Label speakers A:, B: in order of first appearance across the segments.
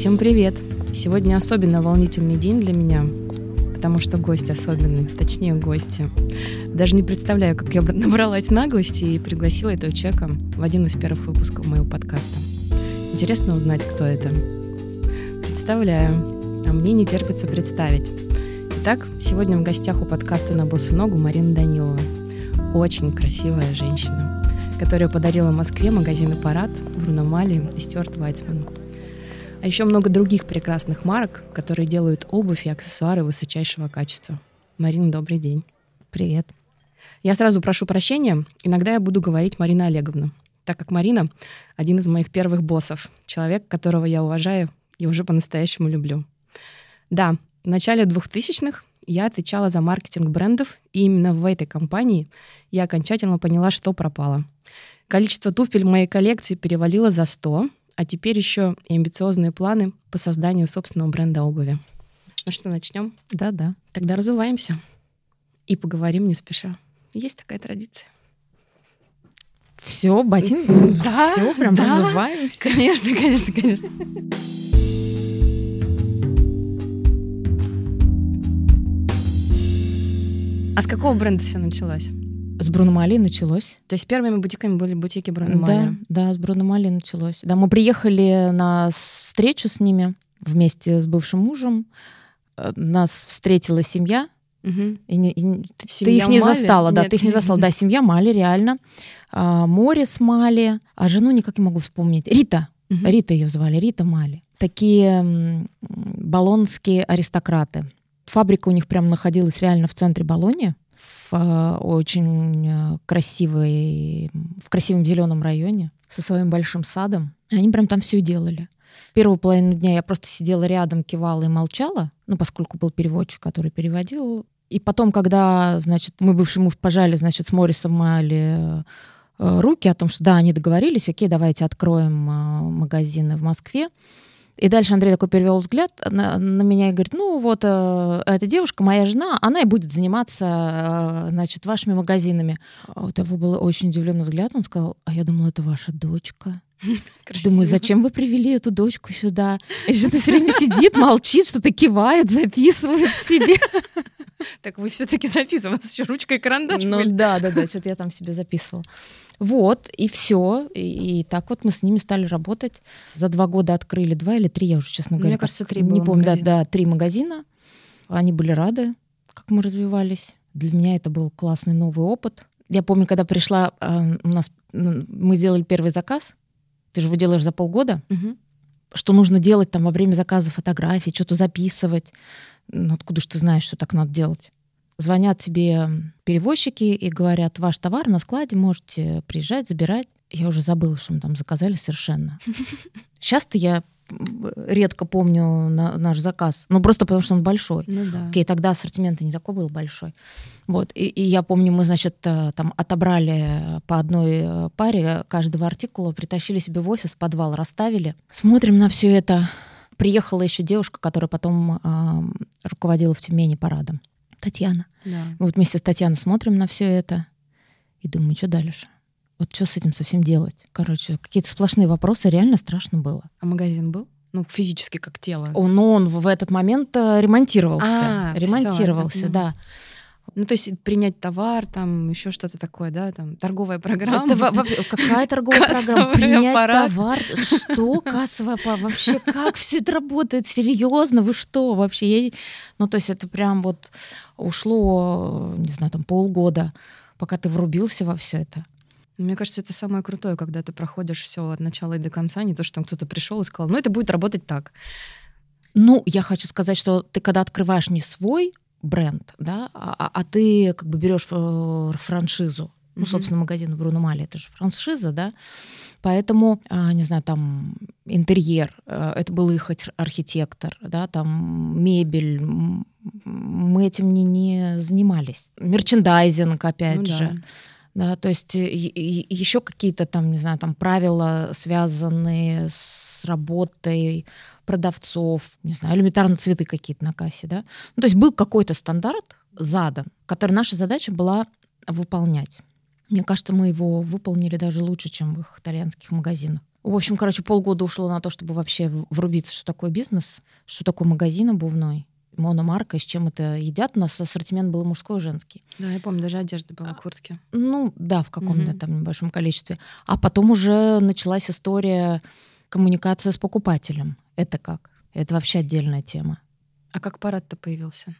A: Всем привет! Сегодня особенно волнительный день для меня, потому что гость особенный, точнее гости. Даже не представляю, как я набралась наглости и пригласила этого человека в один из первых выпусков моего подкаста. Интересно узнать, кто это. Представляю, а мне не терпится представить. Итак, сегодня в гостях у подкаста «На босу ногу» Марина Данилова. Очень красивая женщина, которая подарила Москве магазины «Парад», Бруно Мали и Стюарт Вайцман. А еще много других прекрасных марок, которые делают обувь и аксессуары высочайшего качества. Марина, добрый день.
B: Привет.
A: Я сразу прошу прощения. Иногда я буду говорить Марина Олеговна, так как Марина — один из моих первых боссов, человек, которого я уважаю и уже по-настоящему люблю. Да, в начале 2000-х я отвечала за маркетинг брендов, и именно в этой компании я окончательно поняла, что пропало. Количество туфель в моей коллекции перевалило за 100, а теперь еще и амбициозные планы по созданию собственного бренда обуви. Ну что, начнем?
B: Да, да.
A: Тогда разуваемся и поговорим не спеша. Есть такая традиция.
B: Все, ботин?
A: Да.
B: Все, прям
A: да.
B: разуваемся.
A: Конечно, конечно, конечно. А с какого бренда все началось?
B: С Бруно Мали началось.
A: То есть первыми бутиками были бутики Бруно
B: Да,
A: Мали?
B: да, с Бруно Мали началось. Да, мы приехали на встречу с ними вместе с бывшим мужем. Э, Нас встретила семья.
A: Мгм.
B: И не- и не- ты-
A: Семья
B: их не
A: Мали?
B: застала, да,
A: Нет.
B: ты их не застала. Да, семья Мали, реально. А, Морис Мали, а жену никак не могу вспомнить. Рита.
A: Мгм.
B: Рита ее звали, Рита Мали. Такие м, болонские аристократы. Фабрика у них прям находилась реально в центре Болоньи, э, очень э, красивой, в красивом зеленом районе со своим большим садом. И они прям там все делали. Первую половину дня я просто сидела рядом, кивала и молчала, ну, поскольку был переводчик, который переводил. И потом, когда, значит, мы бывший муж пожали, значит, с Моррисом Мали э, руки о том, что да, они договорились, окей, давайте откроем магазины в Москве. И дальше Андрей такой перевел взгляд на, на меня и говорит, ну вот э, эта девушка, моя жена, она и будет заниматься, э, значит, вашими магазинами. А У того был очень удивленный взгляд, он сказал, а я думала, это ваша дочка.
A: Красиво.
B: Думаю, зачем вы привели эту дочку сюда? И что-то все время сидит, молчит, что-то кивает, записывает себе.
A: Так вы все-таки записывали, вас еще ручка и карандаш
B: Ну
A: были.
B: да, да, да, что-то я там себе записывала. Вот, и все. И, и так вот мы с ними стали работать. За два года открыли два или три, я уже, честно
A: Мне
B: говоря,
A: кажется,
B: как-
A: три
B: Не помню, да,
A: магазина.
B: да, три магазина. Они были рады, как мы развивались. Для меня это был классный новый опыт. Я помню, когда пришла, э, у нас мы сделали первый заказ. Ты же его делаешь за полгода
A: Мгм.
B: что нужно делать там во время заказа фотографий, что-то записывать. Ну, откуда же ты знаешь, что так надо делать? Звонят тебе перевозчики и говорят, ваш товар на складе, можете приезжать, забирать. Я уже забыла, что мы там заказали совершенно. Сейчас-то я редко помню на- наш заказ. Ну, просто потому что он большой.
A: Ну да.
B: Окей, тогда ассортимент не такой был большой. Вот. И, и я помню, мы, значит, э, там отобрали по одной э, паре каждого артикула, притащили себе в офис, подвал, расставили. Смотрим на все это. Приехала еще девушка, которая потом э, руководила в Тюмени парадом. Татьяна.
A: Да.
B: Мы вот вместе с Татьяной смотрим на все это и думаю, что дальше? Вот что с этим совсем делать? Короче, какие-то сплошные вопросы, реально страшно было.
A: А магазин был? Ну, физически как тело.
B: Он, но он в этот момент э, ремонтировался.
A: А,
B: ремонтировался,
A: я
B: да.
A: Ну, то есть принять товар, там еще что-то такое, да, там торговая программа.
B: Это какая торговая программа? Принять
A: аппарат.
B: товар? Что кассовая аппарат? Вообще, как все это работает? Серьезно? Вы что вообще? Я- Ну, то есть это прям вот ушло, не знаю, там полгода, пока ты врубился во все это.
A: Мне кажется, это самое крутое, когда ты проходишь все от начала и до конца, не то, что там кто-то пришел и сказал, ну, это будет работать так.
B: Ну, я хочу сказать, что ты когда открываешь не свой бренд, да, а, а- а ты как бы берешь э, франшизу, ну, собственно, магазин Бруно Мали, это же франшиза, да, поэтому, а, не знаю, там интерьер, э, это был их арх- архитектор, да, там мебель, мы этим не, не занимались. Мерчендайзинг, опять
A: Ну да.
B: же. Да, то есть еще какие-то там, не знаю, там правила, связанные с работой продавцов, не знаю, элементарно цветы какие-то на кассе, да. Ну, то есть был какой-то стандарт задан, который наша задача была выполнять. Мне кажется, мы его выполнили даже лучше, чем в их итальянских магазинах. В общем, короче, полгода ушло на то, чтобы вообще врубиться, что такое бизнес, что такое магазин обувной, мономарка, с чем это едят. У нас ассортимент был мужской и женский.
A: Да, я помню, даже одежда была, куртки.
B: Ну, да, в каком-то там небольшом количестве. А потом уже началась история коммуникация с покупателем. Это как? Это вообще отдельная тема.
A: А как парад-то появился?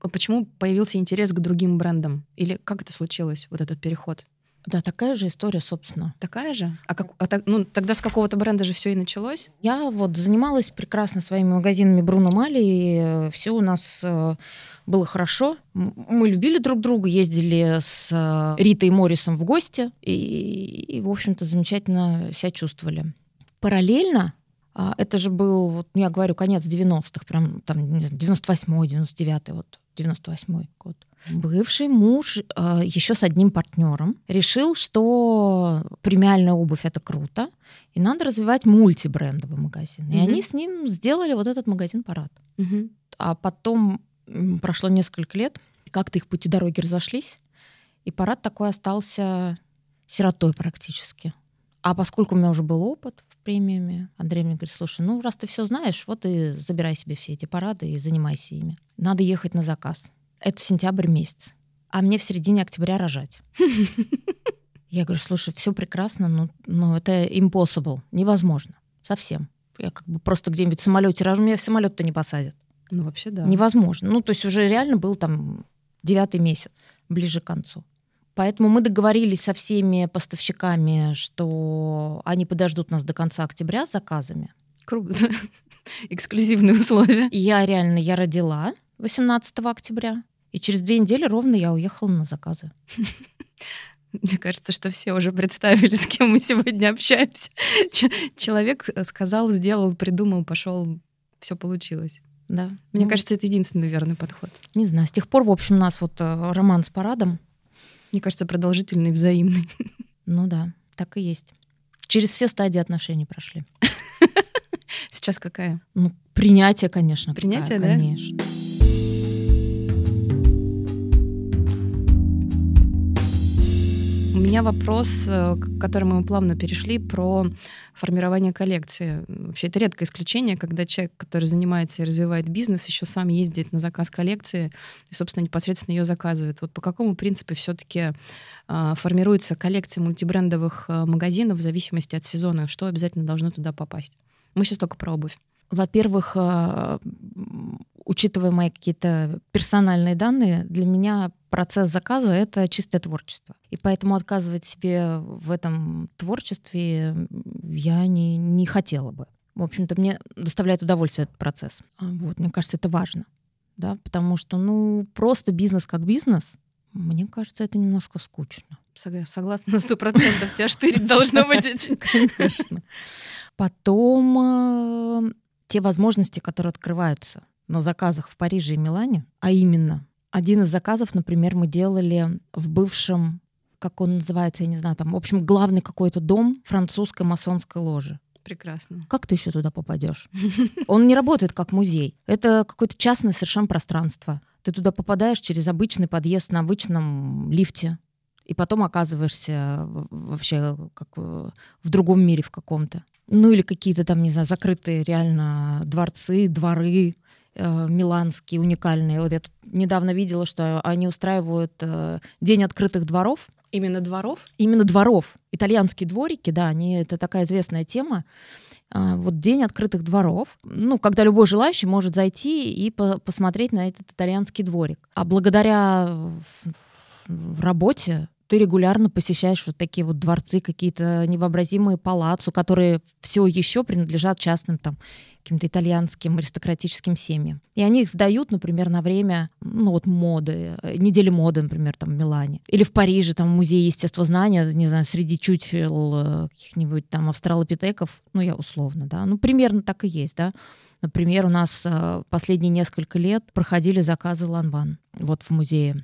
A: Почему появился интерес к другим брендам? Или как это случилось, вот этот переход?
B: Да, такая же история, собственно.
A: Такая же? А, как, а так, ну, тогда с какого-то бренда же все и началось?
B: Я вот занималась прекрасно своими магазинами Бруно Мали, и э, все у нас э, было хорошо. Мы любили друг друга, ездили с э, Ритой Моррисом в гости, и, и в общем-то, замечательно себя чувствовали. Параллельно а, это же был, вот, я говорю, конец 90-х, прям там 98-й, 99-й, вот 98-й год. Бывший муж э, еще с одним партнером решил, что премиальная обувь это круто, и надо развивать мультибрендовый магазин. Mm-hmm. И они с ним сделали вот этот магазин парад. Mm-hmm. А потом прошло несколько лет, как-то их пути дороги разошлись, и парад такой остался сиротой практически. А поскольку у меня уже был опыт в премиуме, Андрей мне говорит, слушай, ну раз ты все знаешь, вот и забирай себе все эти парады и занимайся ими. Надо ехать на заказ. Это сентябрь месяц. А мне в середине октября рожать. Я говорю, слушай, все прекрасно, но, но это impossible, невозможно, совсем. Я как бы просто где-нибудь в самолете рожу, меня в самолет-то не посадят.
A: Ну, вообще, да.
B: Невозможно. Ну, то есть уже реально был там девятый месяц, ближе к концу. Поэтому мы договорились со всеми поставщиками, что они подождут нас до конца октября с заказами.
A: Круто. Эксклюзивные условия.
B: Я реально, я родила 18 октября, и через две недели ровно я уехала на заказы.
A: Мне кажется, что все уже представили, с кем мы сегодня общаемся. Человек сказал, сделал, придумал, пошел, все получилось.
B: Да.
A: Мне ну, кажется, это единственный верный подход.
B: Не знаю. С тех пор, в общем, у нас вот э, роман с парадом
A: мне кажется, продолжительный, взаимный.
B: Ну да, так и есть. Через все стадии отношений прошли.
A: Сейчас какая?
B: Ну, принятие, конечно.
A: Принятие,
B: какая, да? Конечно.
A: Меня вопрос, э, к которому мы плавно перешли, про формирование коллекции. Вообще это редкое исключение, когда человек, который занимается и развивает бизнес, еще сам ездит на заказ коллекции и, собственно, непосредственно ее заказывает. Вот по какому принципу все-таки э, формируется коллекция мультибрендовых э, магазинов в зависимости от сезона? Что обязательно должно туда попасть? Мы сейчас только про обувь.
B: Во-первых, э, учитывая мои какие-то персональные данные, для меня процесс заказа — это чистое творчество. И поэтому отказывать себе в этом творчестве я не, не хотела бы. В общем-то, мне доставляет удовольствие этот процесс. А вот, мне кажется, это важно. Да, потому что, ну, просто бизнес как бизнес, мне кажется, это немножко скучно.
A: Согласна на сто процентов. Тебя штырить должно быть очень.
B: Конечно. Потом э, те возможности, которые открываются на заказах в Париже и Милане, а именно один из заказов, например, мы делали в бывшем, как он называется, я не знаю, там, в общем, главный какой-то дом французской масонской ложи.
A: Прекрасно.
B: Как ты еще туда попадешь? Он не работает как музей. Это какое-то частное совершенно пространство. Ты туда попадаешь через обычный подъезд на обычном лифте. И потом оказываешься вообще как в другом мире в каком-то. Ну или какие-то там, не знаю, закрытые реально дворцы, дворы, э, миланские, уникальные. Вот я недавно видела, что они устраивают э, День открытых дворов.
A: Именно дворов?
B: Именно дворов. Итальянские дворики, да, они, это такая известная тема. Э, вот День открытых дворов. Ну, когда любой желающий может зайти и по посмотреть на этот итальянский дворик. А благодаря работе ты регулярно посещаешь вот такие вот дворцы, какие-то невообразимые палаццо, которые все еще принадлежат частным там каким-то итальянским аристократическим семьям. И они их сдают, например, на время, ну вот моды, недели моды, например, там в Милане. Или в Париже, там музей естествознания, не знаю, среди чучел э, каких-нибудь там австралопитеков, ну я условно, да, ну примерно так и есть, да. Например, у нас э, последние несколько лет проходили заказы Ланван вот в музее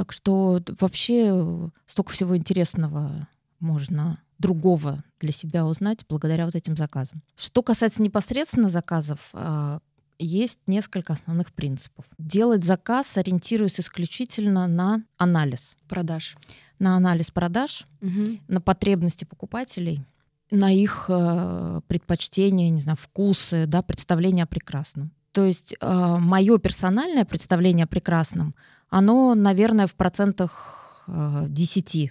B: так что вообще столько всего интересного можно другого для себя узнать благодаря вот этим заказам. Что касается непосредственно заказов, а, есть несколько основных принципов. Делать заказ, ориентируясь исключительно на анализ
A: продаж.
B: На анализ продаж, угу. на потребности покупателей на их э, предпочтения, не знаю, вкусы, да, представления о прекрасном. То есть э, мое персональное представление о прекрасном, оно, наверное, в процентах э, 10 э,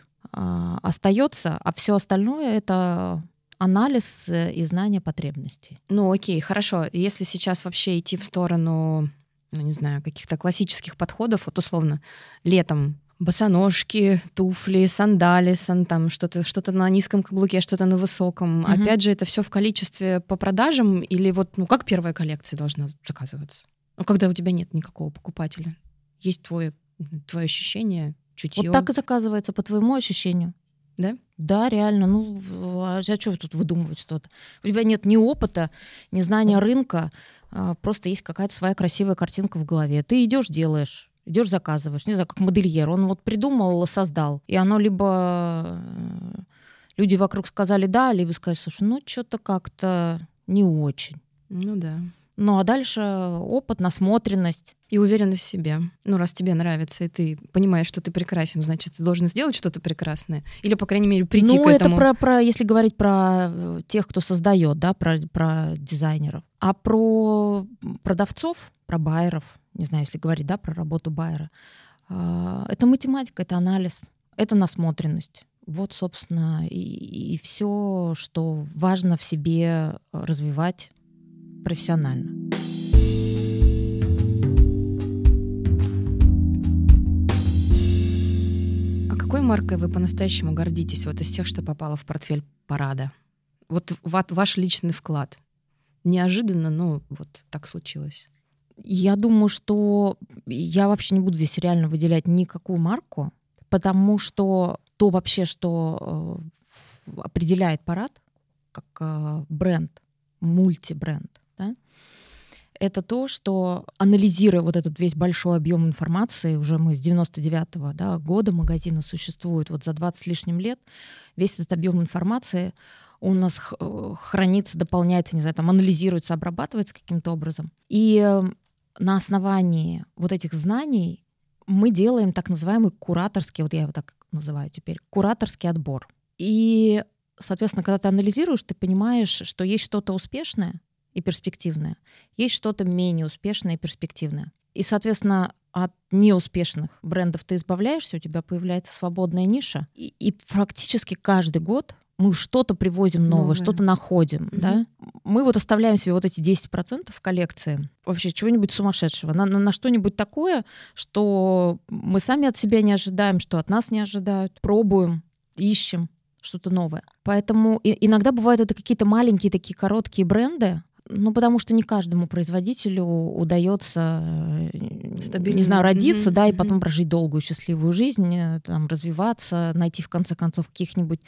B: остается, а все остальное это анализ и знание потребностей.
A: Ну окей, хорошо. Если сейчас вообще идти в сторону, ну не знаю, каких-то классических подходов, вот условно, летом босоножки, туфли, сандали, сан, там что-то что на низком каблуке, что-то на высоком. Угу. Опять же, это все в количестве по продажам или вот, ну как первая коллекция должна заказываться? Ну когда у тебя нет никакого покупателя, есть твое твое ощущение, чутье.
B: Вот так и заказывается по твоему ощущению.
A: Да?
B: Да, реально. Ну, а, а что тут выдумывать что-то? У тебя нет ни опыта, ни знания рынка, а, просто есть какая-то своя красивая картинка в голове. Ты идешь, делаешь идешь заказываешь, не знаю, как модельер, он вот придумал, создал, и оно либо э, люди вокруг сказали да, либо сказали, слушай, ну что-то как-то не очень.
A: Ну да.
B: Ну а дальше опыт, насмотренность.
A: И уверенность в себе. Ну, раз тебе нравится, и ты понимаешь, что ты прекрасен, значит, ты должен сделать что-то прекрасное. Или, по крайней мере, прийти
B: ну,
A: к этому.
B: Ну, это про, про, если говорить про э, тех, кто создает, да, про, про дизайнеров. А про продавцов, про байеров, не знаю, если говорить, да, про работу байера, а, это математика, это анализ, это насмотренность. Вот, собственно, и, и все, что важно в себе развивать профессионально.
A: А какой маркой вы по-настоящему гордитесь вот из тех, что попало в портфель парада? Вот ваш личный вклад. Неожиданно, но вот так случилось.
B: Я думаю, что я вообще не буду здесь реально выделять никакую марку, потому что то вообще, что э, определяет парад как э, бренд, мультибренд, да, это то, что анализируя вот этот весь большой объем информации, уже мы с 99-го да, года магазина существует, вот за 20 с лишним лет, весь этот объем информации у нас э, хранится, дополняется, не знаю, там анализируется, обрабатывается каким-то образом. И на основании вот этих знаний мы делаем так называемый кураторский, вот я его так называю теперь, кураторский отбор. И, соответственно, когда ты анализируешь, ты понимаешь, что есть что-то успешное, и перспективное. Есть что-то менее успешное и перспективное. И, соответственно, от неуспешных брендов ты избавляешься, у тебя появляется свободная ниша. И, и практически каждый год мы что-то привозим новое, новое. что-то находим, mm-hmm. да. Мы вот оставляем себе вот эти 10% в коллекции, вообще чего-нибудь сумасшедшего, на, на, на что-нибудь такое, что мы сами от себя не ожидаем, что от нас не ожидают, пробуем, ищем что-то новое. Поэтому и, иногда бывают это какие-то маленькие такие короткие бренды, ну, потому что не каждому производителю удается, э, Стабильно. не знаю, родиться, mm-hmm. да, и потом прожить долгую счастливую жизнь, э, там, развиваться, найти в конце концов каких-нибудь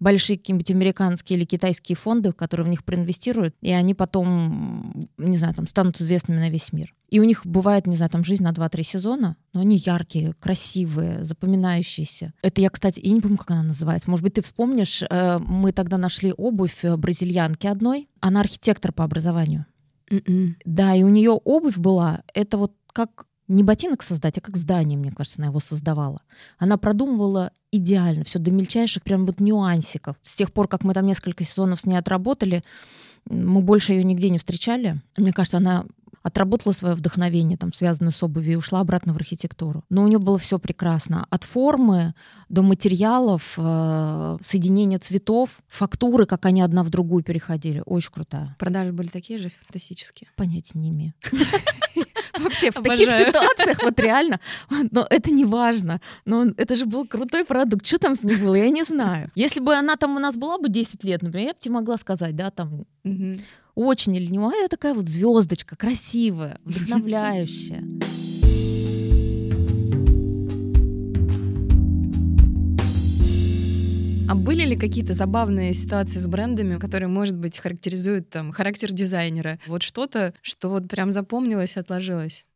B: большие какие-нибудь американские или китайские фонды, которые в них проинвестируют, и они потом, не знаю, там станут известными на весь мир. И у них бывает, не знаю, там жизнь на 2-3 сезона, но они яркие, красивые, запоминающиеся. Это я, кстати, я не помню, как она называется. Может быть, ты вспомнишь, э, мы тогда нашли обувь бразильянки одной. Она архитектор по образованию.
A: Mm-mm. М-м.
B: Да, и у нее обувь была, это вот как не ботинок создать, а как здание, мне кажется, она его создавала. Она продумывала идеально, все до мельчайших прям вот нюансиков. С тех пор, как мы там несколько сезонов с ней отработали, мы больше ее нигде не встречали. Мне кажется, она отработала свое вдохновение, там, связанное с обувью, и ушла обратно в архитектуру. Но у нее было все прекрасно. От формы до материалов, э, соединения цветов, фактуры, как они одна в другую переходили. Очень крутая.
A: Продажи были такие же фантастические?
B: Понятия не имею. Вообще, в таких ситуациях вот реально, но это не важно. Но это же был крутой продукт. Что там с ним было, я не знаю. Если бы она там у нас была бы 10 лет, например, я бы тебе могла сказать, да, там очень или не моя, такая вот звездочка, красивая, вдохновляющая.
A: А были ли какие-то забавные ситуации с брендами, которые, может быть, характеризуют там характер дизайнера? Вот что-то, что вот прям запомнилось, отложилось?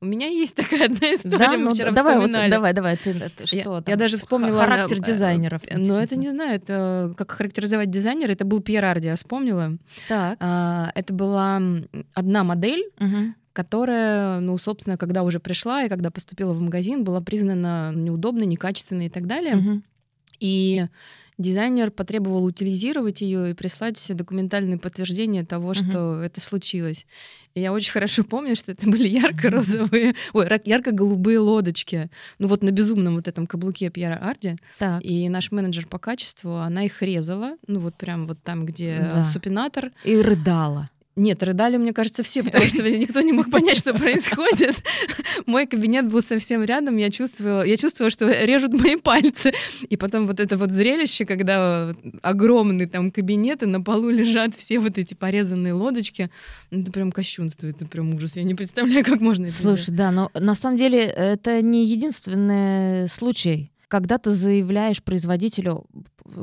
A: У меня есть такая одна история, да, ну, вчера
B: давай,
A: вспоминали.
B: Вот, давай, давай, ты, ты что
A: я,
B: там?
A: Я даже вспомнила...
B: Характер э, дизайнеров.
A: Но ну, это не знаю, это как характеризовать дизайнера. Это был Пьер Арди, я вспомнила.
B: Так.
A: А, это была одна модель,
B: угу
A: которая, ну, собственно, когда уже пришла и когда поступила в магазин, была признана неудобной, некачественной и так далее.
B: Угу.
A: И Дизайнер потребовал утилизировать ее и прислать документальное подтверждение того, что это случилось. И я очень хорошо помню, что это были ярко-розовые, ой, ярко-голубые лодочки. Ну вот на безумном вот этом каблуке Пьера Арди.
B: Так.
A: И наш менеджер по качеству, она их резала, ну вот прям вот там, где
B: Да.
A: супинатор.
B: И рыдала.
A: Нет, рыдали, мне кажется, все, потому что никто не мог понять, что происходит. Мой кабинет был совсем рядом, я чувствовала, я чувствовала, что режут мои пальцы. И потом вот это вот зрелище, когда огромный там кабинет, и на полу лежат все вот эти порезанные лодочки, ну, это прям кощунство, это прям ужас. Я не представляю, как можно это
B: Слушай, да, но на самом деле это не единственный случай. Когда ты заявляешь производителю,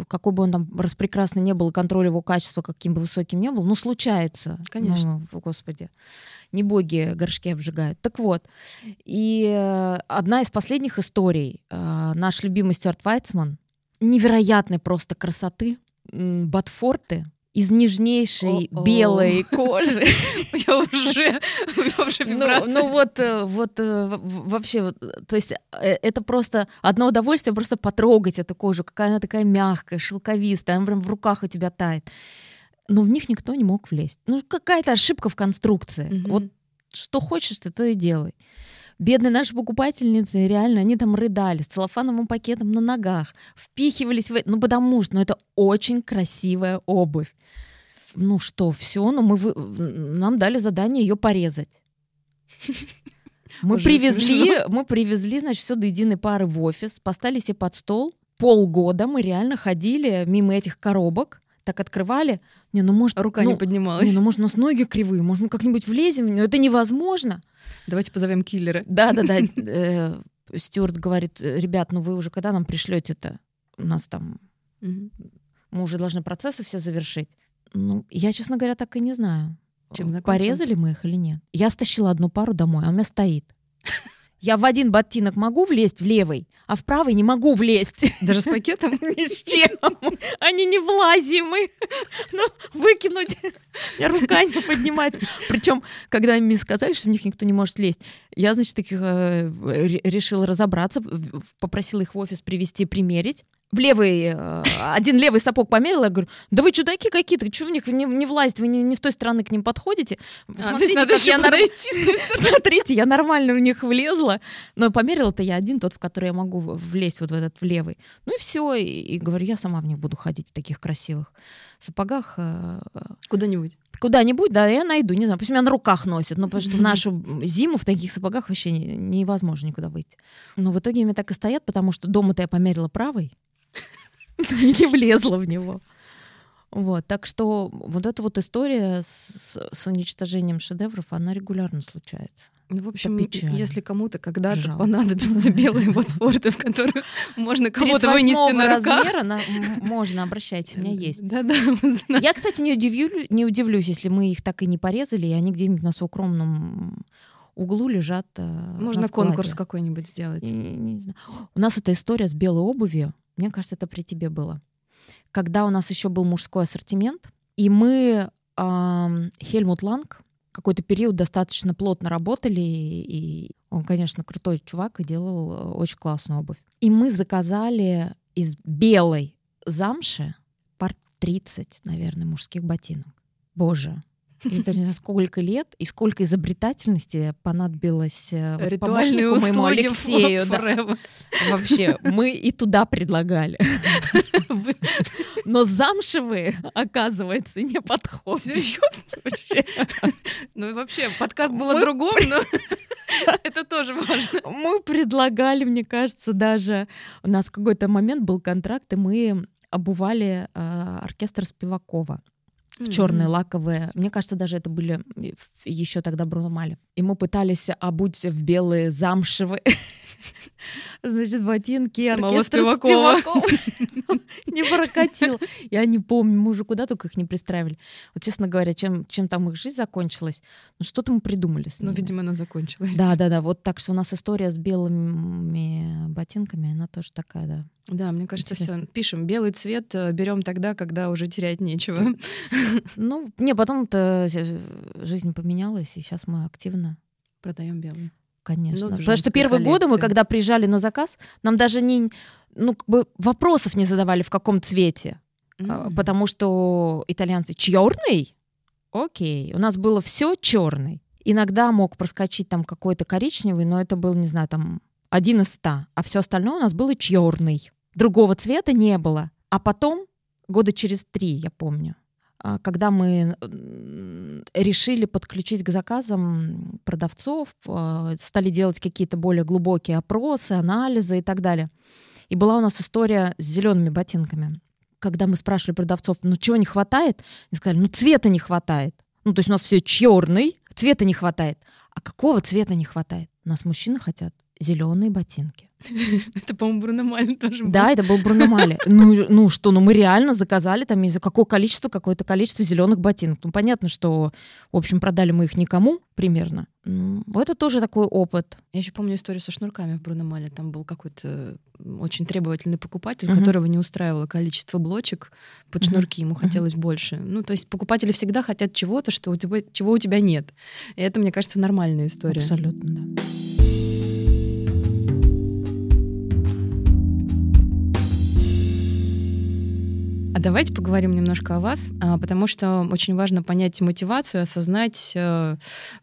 B: какой бы он там распрекрасный не был, контроль его качества каким бы высоким не был, ну, случается.
A: Конечно.
B: Ну, господи. Не боги горшки обжигают. Так вот, и э, одна из последних историй, э, наш любимый Стюарт Вайцман, невероятной просто красоты, м, ботфорты из нежнейшей
A: О-о.
B: белой кожи.
A: Я уже,
B: Ну, ну вот, э, вот э, вообще, э, то есть это просто одно удовольствие просто потрогать эту кожу, какая она такая мягкая, шелковистая, она прям в руках у тебя тает. Но в них никто не мог влезть. Ну какая-то ошибка в конструкции. Вот что хочешь, ты то и делай. Бедные наши покупательницы, реально, они там рыдали с целлофановым пакетом на ногах, впихивались в... Ну, потому что ну, это очень красивая обувь. Ну что, все, ну мы вы... нам дали задание ее порезать. Мы
A: Уже
B: привезли,
A: смешно.
B: мы привезли, значит, все до единой пары в офис, поставили себе под стол. Полгода мы реально ходили мимо этих коробок, так открывали. Не, ну может,
A: Рука
B: ну,
A: не поднималась.
B: не, ну может у нас ноги кривые, может мы как-нибудь влезем, но это невозможно.
A: Давайте позовем киллера.
B: Да, да, да. э, Стюарт говорит, «Э, ребят, ну вы уже когда нам пришлете-то? У нас там, мы уже должны процессы все завершить. Ну, я, честно говоря, так и не знаю.
A: Чем?
B: Порезали мы их или нет? Я стащила одну пару домой, а у меня стоит. Я в один ботинок могу влезть в левый, а в правый не могу влезть.
A: Даже с пакетом?
B: Ни с чем. Они не влазимы. Ну, выкинуть. Рука не поднимать. Причем, когда мне сказали, что в них никто не может лезть, я, значит, таких э, ре- решила разобраться, попросила их в офис привезти, примерить. В левый, э, один левый сапог померила, я говорю, да вы чудаки какие-то, что в них не, не влазить, вы не, не с той стороны к ним подходите.
A: А,
B: Смотрите,
A: надо
B: как я нар-. Смотрите, я нормально в них влезла, но померила-то я один, тот, в который я могу влезть, вот в этот в левый. Ну и все, и, и говорю, я сама в них буду ходить, в таких красивых сапогах. э,
A: Куда-нибудь.
B: Куда-нибудь, да, я найду, не знаю, пусть меня на руках носят, ну потому что в нашу зиму в таких сапогах вообще не- невозможно никуда выйти. Но в итоге они так и стоят, потому что дома-то я померила правой, не влезла в него. Вот, так что вот эта вот история с, с уничтожением шедевров, она регулярно случается.
A: Ну, в общем, если кому-то когда-то
B: Жалко.
A: понадобятся белые ботфорты, в которых можно кого-то
B: 38-го
A: вынести на руках.
B: размера на- можно, обращайтесь, у меня есть.
A: Да-да.
B: Я, кстати, не, удивлю, не удивлюсь, если мы их так и не порезали, и они где-нибудь на укромном углу лежат. э,
A: Можно конкурс какой-нибудь сделать.
B: Я не- знаю. У нас эта история с белой обувью, мне кажется, это при тебе было. Когда у нас еще был мужской ассортимент, и мы ам, Хельмут Ланг какой-то период достаточно плотно работали, и он, конечно, крутой чувак и делал э, очень классную обувь. И мы заказали из белой замши пар 30, наверное, мужских ботинок. Боже, и это не знаю, сколько лет и сколько изобретательности понадобилось э, вот помощнику моему Алексею. да. Вообще, мы и туда предлагали. Но замшевые, оказывается, не подходят.
A: Серьезно?
B: Вообще.
A: Ну и вообще, подкаст был о другом, но это тоже важно.
B: Мы предлагали, мне кажется, даже... У нас в какой-то момент был контракт, и мы обували э, оркестр Спивакова в черные лаковые. Мне кажется, даже это были еще тогда Бруно Мали. И мы пытались обуть в белые замшевые значит, ботинки
A: Самого
B: оркестра
A: Спивакова.
B: Не прокатил. Я не помню, мы уже куда только их не пристраивали. Вот, честно говоря, чем, чем там их жизнь закончилась, ну что-то мы придумали с
A: Ну,
B: ними.
A: видимо, она закончилась.
B: Да, да, да. Вот так что у нас история с белыми ботинками, она тоже такая, да.
A: Да, мне кажется, все. Пишем, белый цвет э, берем тогда, когда уже терять нечего.
B: Ну, не, потом-то жизнь поменялась, и сейчас мы активно
A: Продаем белый.
B: Конечно.
A: Ну,
B: Потому что первые годы мы, когда приезжали на заказ, нам даже не... ну, как бы вопросов не задавали, в каком цвете. Mm-hmm. Потому что итальянцы черный? Окей. У нас было все черный. Иногда мог проскочить там какой-то коричневый, но это был, не знаю, там один из ста. А все остальное у нас было черный. Другого цвета не было. А потом, года через три, я помню, когда мы решили подключить к заказам продавцов, а, стали делать какие-то более глубокие опросы, анализы и так далее. И была у нас история с зелеными ботинками. Когда мы спрашивали продавцов, ну чего не хватает, они сказали, ну цвета не хватает. Ну то есть у нас все черный, цвета не хватает. А какого цвета не хватает? У нас мужчины хотят зеленые ботинки.
A: Это, по-моему, Бруно тоже был.
B: Да, это был Бруно Ну, ну что, ну мы реально заказали там из-за какого количества, какое-то количество зеленых ботинок. Ну понятно, что, в общем, продали мы их никому примерно. Ну, это тоже такой опыт.
A: Я еще помню историю со шнурками в Бруно Там был какой-то очень требовательный покупатель, uh-huh. которого не устраивало количество блочек под uh-huh. шнурки, ему хотелось uh-huh. больше. Ну, то есть покупатели всегда хотят чего-то, что у тебя, чего у тебя нет. И это, мне кажется, нормальная история.
B: Абсолютно, да.
A: А давайте поговорим немножко о вас, а, потому что очень важно понять мотивацию, осознать э,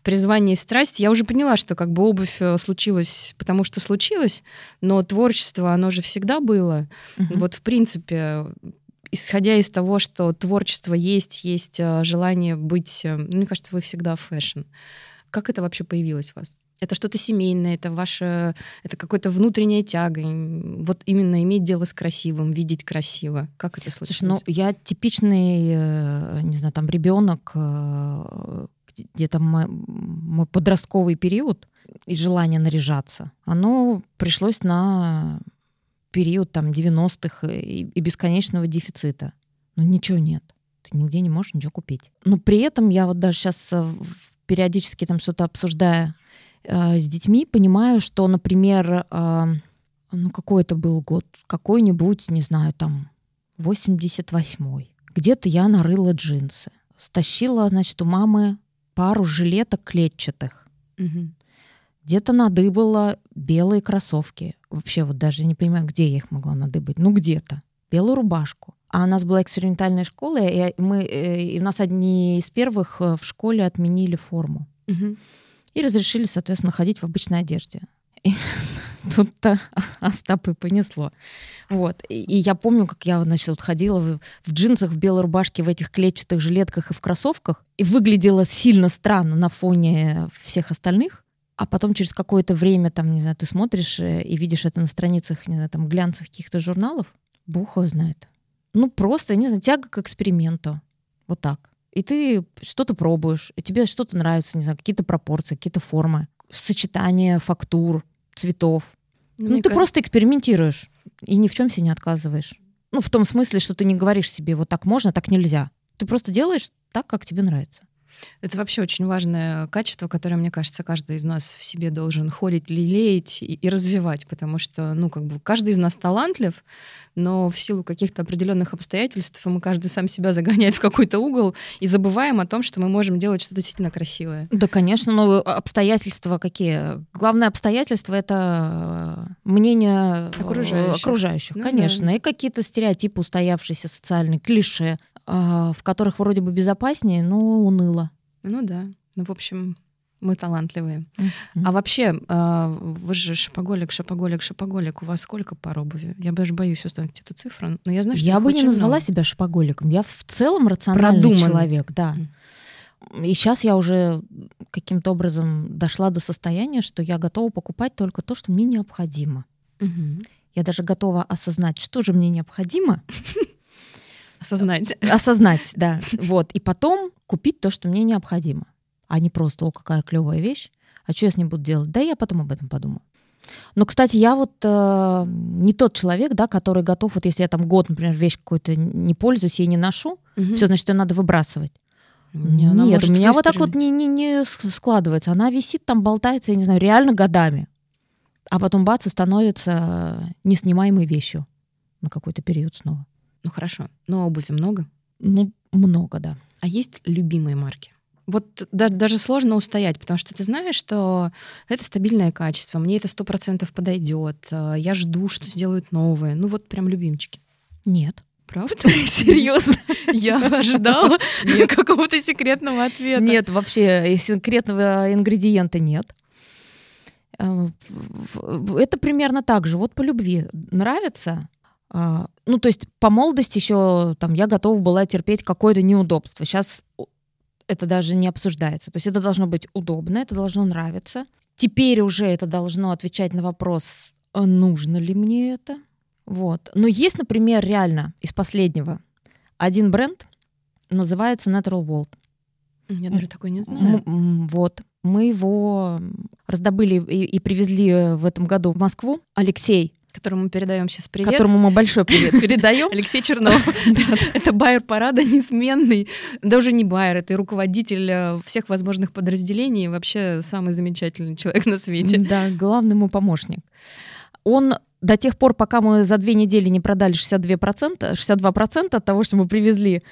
A: призвание и страсть. Я уже поняла, что как бы обувь э, случилась, потому что случилось, но творчество, оно же всегда было. Угу. Вот в принципе, исходя из того, что творчество есть, есть э, желание быть, мне кажется, вы всегда fashion. Как это вообще появилось у вас? Это что-то семейное, это ваше, это какая-то внутренняя тяга. Вот именно иметь дело с красивым, видеть красиво. Как это случилось?
B: Слушай, ну я типичный, э, не знаю, там ребенок, э, где-то мой, мой подростковый период и желание наряжаться, оно пришлось на период там 90-х и, и бесконечного дефицита. Но ничего нет. Ты нигде не можешь ничего купить. Но при этом я вот даже сейчас э, периодически там что-то обсуждая э, с детьми, понимаю, что, например, э, ну какой это был год, какой-нибудь, не знаю, там 88-й. Где-то я нарыла джинсы, стащила, значит, у мамы пару жилеток клетчатых. Угу. Где-то надыбала белые кроссовки. Вообще вот даже не понимаю, где я их могла надыбать. Ну где-то. Белую рубашку. А у нас была экспериментальная школа, и мы, э, и у нас одни из первых э, в школе отменили форму. Угу и разрешили, соответственно, ходить в обычной одежде. И тут-то Остап и понесло. Вот. И, и я помню, как я, значит, ходила в, в джинсах, в белой рубашке, в этих клетчатых жилетках и в кроссовках, и выглядела сильно странно на фоне всех остальных. А потом через какое-то время, там, не знаю, ты смотришь э, и видишь это на страницах, не знаю, там, глянцах каких-то журналов, бог его знает. Ну, просто, не знаю, тяга к эксперименту. Вот так и ты что-то пробуешь, и тебе что-то нравится, не знаю, какие-то пропорции, какие-то формы, сочетание фактур, цветов. Ну, ну ты кажется... просто экспериментируешь и ни в чем себе не отказываешь. Ну, в том смысле, что ты не говоришь себе, вот так можно, так нельзя. Ты просто делаешь так, как тебе нравится.
A: Это вообще очень важное качество, которое, мне кажется, каждый из нас в себе должен холить, лелеять и, и развивать, потому что, ну, как бы каждый из нас талантлив, но в силу каких-то определенных обстоятельств мы каждый сам себя загоняет в какой-то угол и забываем о том, что мы можем делать что-то действительно красивое.
B: Да, конечно, но обстоятельства какие? Главное обстоятельство — это мнение окружающих, окружающих ну, конечно, да. и какие-то стереотипы устоявшиеся, социальные клише, в которых вроде бы безопаснее, но уныло.
A: Ну да. Ну, в общем, мы талантливые. Mm-hmm. А вообще, а, вы же шапоголик, шапоголик, шапоголик. У вас сколько пар обуви? Я даже боюсь узнать эту цифру. Но я знаю, что
B: Я бы не назвала много. себя шапоголиком. Я в целом рациональный Продуман. человек, да. И сейчас я уже каким-то образом дошла до состояния, что я готова покупать только то, что мне необходимо. Угу. Я даже готова осознать, что же мне необходимо,
A: Осознать.
B: Осознать, да. Вот. И потом купить то, что мне необходимо. А не просто, о, какая клевая вещь. А что я с ним буду делать? Да, я потом об этом подумаю. Но, кстати, я вот э, не тот человек, да, который готов, вот если я там год, например, вещь какую-то не пользуюсь, я не ношу, угу. все, значит, ее надо выбрасывать. Не, Нет, у меня вот так вот не, не, не складывается. Она висит там, болтается, я не знаю, реально годами. А потом бац, и становится неснимаемой вещью на какой-то период снова.
A: Ну хорошо, но обуви много?
B: Ну, много, да.
A: А есть любимые марки? Вот да, даже сложно устоять, потому что ты знаешь, что это стабильное качество, мне это сто процентов подойдет, э, я жду, что сделают новое. Ну вот прям любимчики.
B: Нет.
A: Правда? Серьезно? Я ожидала какого-то секретного ответа.
B: Нет, вообще секретного ингредиента нет. Э, это примерно так же. Вот по любви нравится. А, ну, то есть по молодости еще там я готова была терпеть какое-то неудобство. Сейчас это даже не обсуждается. То есть это должно быть удобно, это должно нравиться. Теперь уже это должно отвечать на вопрос, «А нужно ли мне это. Вот. Но есть, например, реально из последнего один бренд, называется Natural World.
A: Я даже такой не знаю.
B: Вот. Мы его раздобыли и, и привезли в этом году в Москву. Алексей
A: которому мы передаем сейчас привет.
B: Которому мы большой привет передаем.
A: Алексей Чернов. Это байер парада несменный. Да уже не байер, это руководитель э, всех возможных подразделений. Вообще самый замечательный человек на свете.
B: Да, главный мой помощник. Он до тех пор, пока мы за две недели не продали 62%, 62% от того, что мы привезли,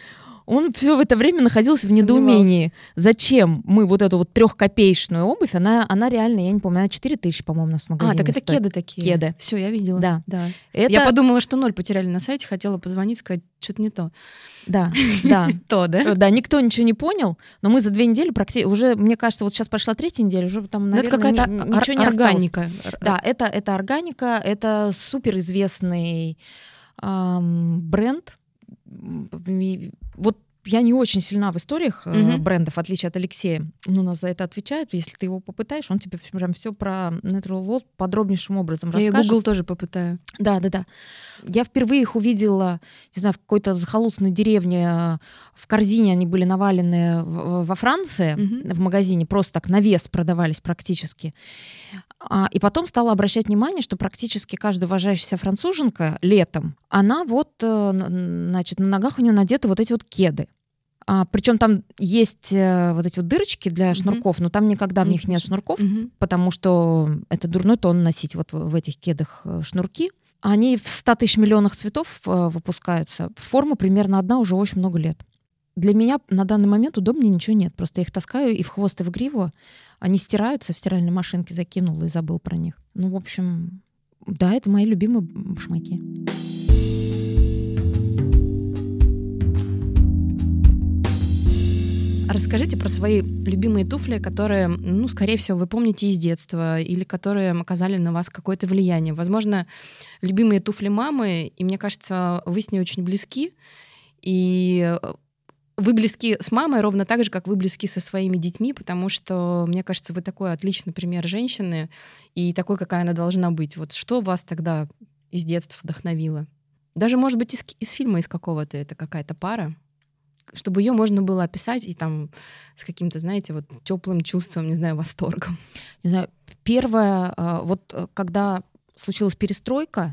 B: он все в это время находился в недоумении. Зачем мы вот эту вот трехкопеечную обувь, она, она реально, я не помню, она 4 тысячи, по-моему, у нас в магазине
A: А, так это
B: стоит.
A: кеды такие?
B: Кеды.
A: Все, я видела.
B: Да.
A: да.
B: Это...
A: Я подумала, что ноль потеряли на сайте, хотела позвонить, сказать, что-то не то.
B: Да, да.
A: То, да?
B: Да, никто ничего не понял, но мы за две недели практически, уже, мне кажется, вот сейчас пошла третья неделя, уже там, наверное,
A: это какая-то
B: ничего не
A: органика.
B: Да, это, это органика, это суперизвестный эм, бренд. Вот я не очень сильна в историях mm-hmm. брендов, в отличие от Алексея. Он у нас за это отвечает. Если ты его попытаешь, он тебе прям все про Natural World подробнейшим образом
A: я
B: расскажет.
A: Я Google тоже попытаю.
B: Да, да, да. Я впервые их увидела, не знаю, в какой-то захолустной деревне. Э, в корзине они были навалены во Франции, mm-hmm. в магазине, просто так на вес продавались практически. А, и потом стала обращать внимание, что практически каждая уважающаяся француженка летом, она вот, э, значит, на ногах у нее надеты вот эти вот кеды. А, причем там есть э, вот эти вот дырочки для mm-hmm. шнурков, но там никогда в них нет шнурков, mm-hmm. потому что это дурной тон носить вот в, в этих кедах э, шнурки. Они в 100 тысяч миллионах цветов э, выпускаются. Форма примерно одна уже очень много лет. Для меня на данный момент удобнее ничего нет. Просто я их таскаю и в хвост, и в гриву. Они стираются, в стиральной машинке закинул и забыл про них. Ну, в общем, да, это мои любимые башмаки.
A: Расскажите про свои любимые туфли, которые, ну, скорее всего, вы помните из детства или которые оказали на вас какое-то влияние. Возможно, любимые туфли мамы, и мне кажется, вы с ней очень близки, и вы близки с мамой ровно так же, как вы близки со своими детьми, потому что, мне кажется, вы такой отличный пример женщины и такой, какая она должна быть. Вот что вас тогда из детства вдохновило? Даже, может быть, из, из фильма из какого-то это какая-то пара? чтобы ее можно было описать и там с каким-то, знаете, вот теплым чувством, не знаю, восторгом.
B: Не знаю, первое, а, вот э, когда случилась перестройка,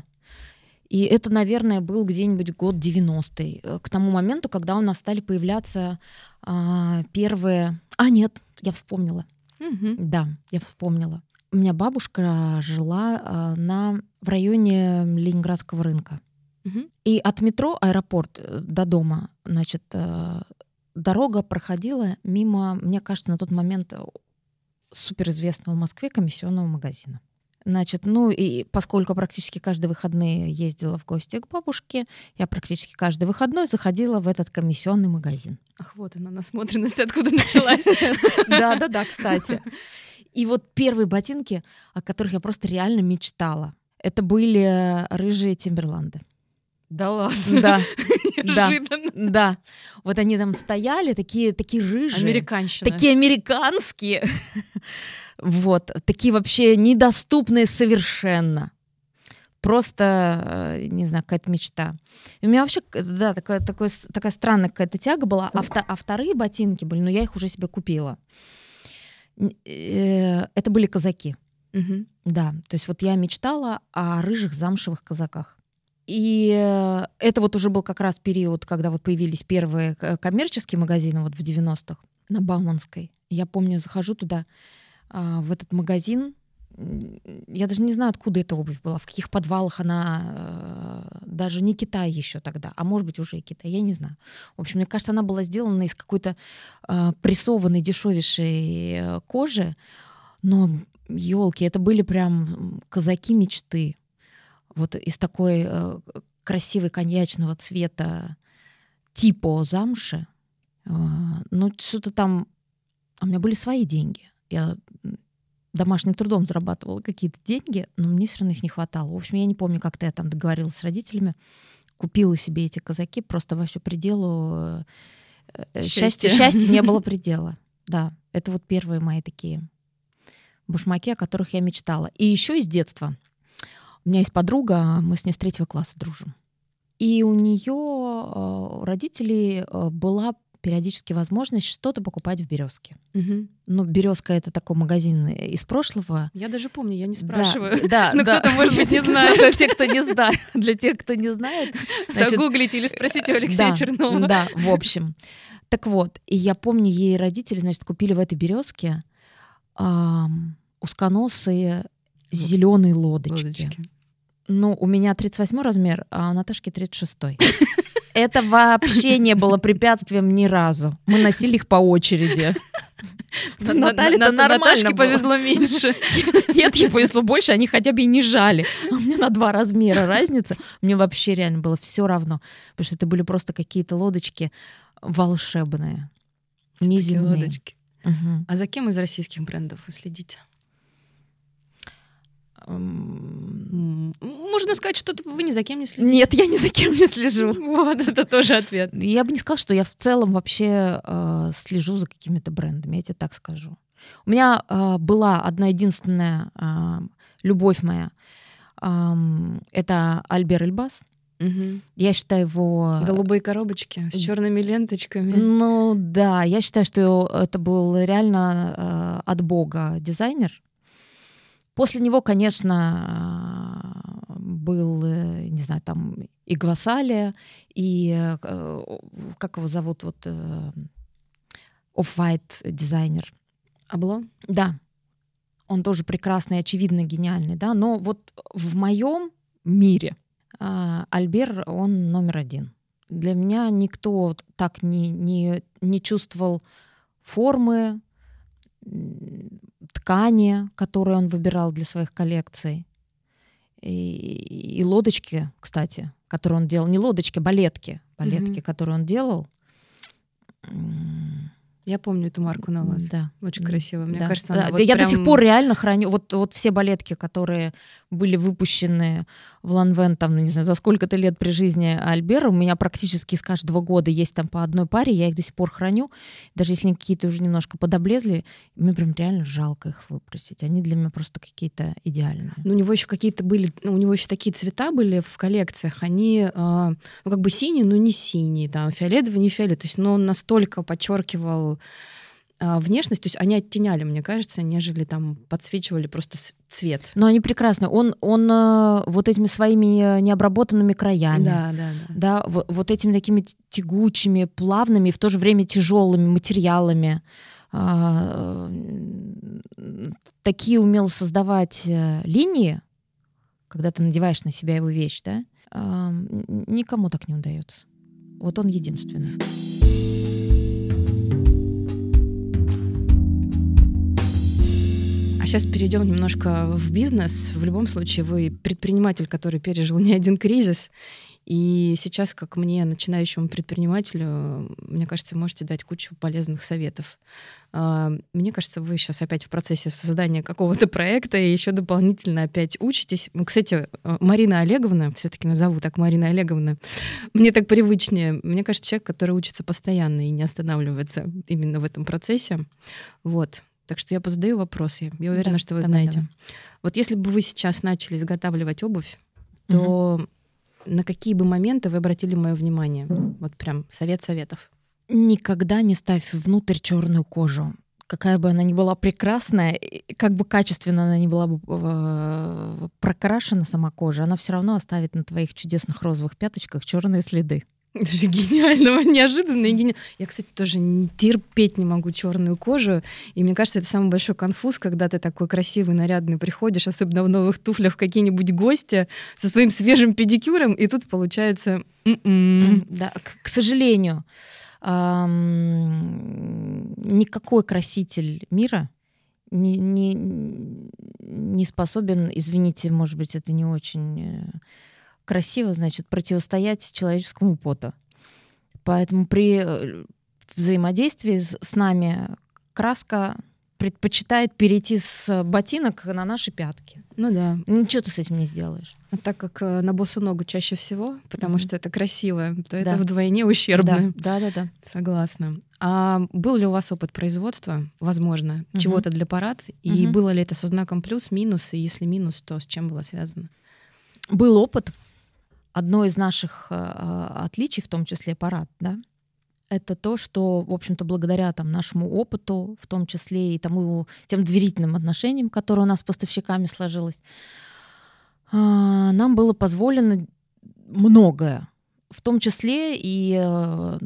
B: и это, наверное, был где-нибудь год 90-й, э, к тому моменту, когда у нас стали появляться а, первые... А, нет, я вспомнила.
A: Угу.
B: Да, я вспомнила. У меня бабушка жила а, на, в районе Ленинградского рынка. И от метро аэропорт э, до дома, значит, э, дорога проходила мимо, мне кажется, на тот момент суперизвестного в Москве комиссионного магазина. Значит, ну и поскольку практически каждые выходные ездила в гости к бабушке, я практически каждый выходной заходила в этот комиссионный магазин.
A: Ах, вот она, насмотренность откуда началась.
B: Да-да-да, кстати. И вот первые ботинки, о которых я просто реально мечтала, это были рыжие Тимберланды.
A: Да ладно.
B: Да. Да, да. Вот они там стояли, такие, такие рыжие.
A: Американщина.
B: Такие американские. Вот. Такие вообще недоступные совершенно. Просто, э, не знаю, какая-то мечта. И у меня вообще, да, такая, такой, такая странная какая-то тяга была. А, вто, а вторые ботинки были, но я их уже себе купила. Э, это были казаки.
A: Угу.
B: Да, то есть вот я мечтала о рыжих замшевых казаках. И э, это вот уже был как раз период, когда вот появились первые коммерческие магазины вот в 90-х на Бауманской. Я помню, захожу туда, в этот магазин, я даже не знаю, откуда эта обувь была, в каких подвалах она, э, даже не Китай еще тогда, а может быть уже и Китай, я не знаю. В общем, мне кажется, она была сделана из какой-то э, прессованной, дешевейшей э, кожи, но, елки, это были прям казаки мечты. Вот из такой э, красивой коньячного цвета типа замши. Э, ну, что-то там... А у меня были свои деньги. Я домашним трудом зарабатывала какие-то деньги, но мне все равно их не хватало. В общем, я не помню, как-то я там договорилась с родителями, купила себе эти казаки просто во всю пределу. Э, счастья, счастья не было предела. Да, это вот первые мои такие башмаки, о которых я мечтала. И еще из детства. У меня есть подруга, мы с ней с третьего класса дружим. И у нее э, родителей э, была периодически возможность что-то покупать в Березке. Угу. Ну, Березка это такой магазин из прошлого.
A: Я даже помню, я не спрашиваю.
B: Да,
A: но
B: да.
A: кто-то, может быть, не знает. Для
B: тех, кто не знает. Для тех, кто не знает.
A: Загуглите или спросите у Алексея
B: да,
A: Чернова.
B: Да, в общем. Так вот, и я помню, ей родители, значит, купили в этой березке узконосые зеленые лодочки. лодочки. Ну, у меня 38 размер, а у Наташки 36. Это вообще не было препятствием ни разу. Мы носили их по очереди.
A: Наталье на, на, Наташке повезло меньше.
B: Нет, ей повезло больше, они хотя бы и не жали. У меня на два размера разница. Мне вообще реально было все равно, потому что это были просто какие-то лодочки волшебные, неземные. лодочки.
A: Угу. А за кем из российских брендов вы следите? Можно сказать, что вы ни за кем не следите.
B: Нет, я ни за кем не слежу.
A: Вот, это тоже ответ.
B: Я бы не сказала, что я в целом вообще э, слежу за какими-то брендами, я тебе так скажу. У меня э, была одна единственная э, любовь моя. Э, это Альбер Эльбас. Угу. Я считаю его...
A: Голубые коробочки с черными ленточками.
B: Ну да, я считаю, что это был реально э, от бога дизайнер. После него, конечно, был, э, не знаю, там и Гвасалия, и э, как его зовут, вот э, Off-White дизайнер.
A: Абло?
B: Да. Он тоже прекрасный, очевидно гениальный, да, но вот в моем мире а, Альбер, он номер один. Для меня никто так не, не, не чувствовал формы, ткани, которые он выбирал для своих коллекций. И, и лодочки, кстати, которые он делал. Не лодочки, балетки. Балетки, mm-hmm. которые он делал.
A: Я помню эту марку на вас.
B: Да.
A: Очень красиво. Мне
B: да.
A: кажется,
B: она да. вот Я прям... до сих пор реально храню. Вот, вот все балетки, которые были выпущены в Ланвен, там, ну, не знаю, за сколько-то лет при жизни Альбера, у меня практически с каждого года есть там по одной паре, я их до сих пор храню. Даже если они какие-то уже немножко подоблезли, мне прям реально жалко их выбросить. Они для меня просто какие-то идеальные.
A: Ну, у него еще какие-то были, ну, у него еще такие цвета были в коллекциях. Они, э, ну, как бы синие, но не синие, там, фиолетовый, не фиолетовый. То есть, но он настолько подчеркивал а, внешность, то есть они оттеняли, мне кажется, нежели там подсвечивали просто цвет.
B: Но они прекрасны. Он, он э, вот этими своими необработанными краями,
A: да, да,
B: да. да вот, вот этими такими тягучими, плавными, в то же время тяжелыми материалами, а, такие умел создавать э, линии, когда ты надеваешь на себя его вещь, да, никому так не удается. Вот он единственный.
A: Сейчас перейдем немножко в бизнес. В любом случае, вы предприниматель, который пережил не один кризис. И сейчас, как мне, начинающему предпринимателю, мне кажется, можете дать кучу полезных советов. А, мне кажется, вы сейчас опять в процессе создания какого-то проекта и еще дополнительно опять учитесь. Ну, кстати, Марина Олеговна, все-таки назову так Марина Олеговна, мне так привычнее. Мне кажется, человек, который учится постоянно и не останавливается именно в этом процессе. Вот. Так что я позадаю вопросы. Я уверена, да, что вы знаете. Давай. Вот если бы вы сейчас начали изготавливать обувь, то угу. на какие бы моменты вы обратили мое внимание? Вот прям совет советов.
B: Никогда не ставь внутрь черную кожу. Какая бы она ни была прекрасная, как бы качественно она ни была бы э, прокрашена сама кожа, она все равно оставит на твоих чудесных розовых пяточках черные следы.
A: Это же гениально, неожиданно и гениально. Я, кстати, тоже терпеть не могу черную кожу. И мне кажется, это самый большой конфуз, когда ты такой красивый, нарядный приходишь, особенно в новых туфлях, в какие-нибудь гости со своим свежим педикюром, и тут получается...
B: М-м. Да, к, сожалению, никакой краситель мира не, не, не способен, извините, может быть, это не очень э, красиво, значит, противостоять человеческому поту. Поэтому при э, взаимодействии с нами краска предпочитает перейти с ботинок на наши пятки.
A: Ну да.
B: Ничего ты с этим не сделаешь.
A: А так как э, на босу ногу чаще всего, потому mm-hmm. что это красиво, то да. это вдвойне ущербно.
B: Да, да, да. да.
A: Согласна. А был ли у вас опыт производства, возможно, mm-hmm. чего-то для парад? И mm-hmm. было ли это со знаком плюс, минус? И если минус, то с чем было связано?
B: Был опыт одно из наших э, отличий, в том числе парад, да, это то, что, в общем-то, благодаря там, нашему опыту, в том числе и тому, тем доверительным отношениям, которые у нас с поставщиками сложилось, э, нам было позволено многое. В том числе и э,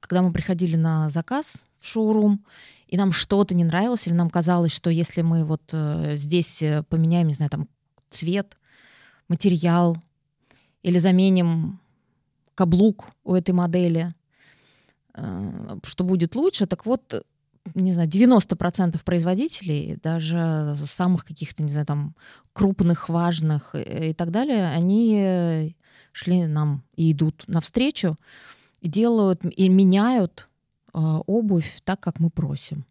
B: когда мы приходили на заказ в шоурум, и нам что-то не нравилось, или нам казалось, что если мы вот э, здесь э, поменяем, не знаю, там цвет, материал, или заменим каблук у этой модели, э, что будет лучше. Так вот, не знаю, 90% производителей, даже самых каких-то, не знаю, там, крупных, важных и так далее, они шли нам и идут навстречу, делают, и меняют э, обувь так, как мы просим.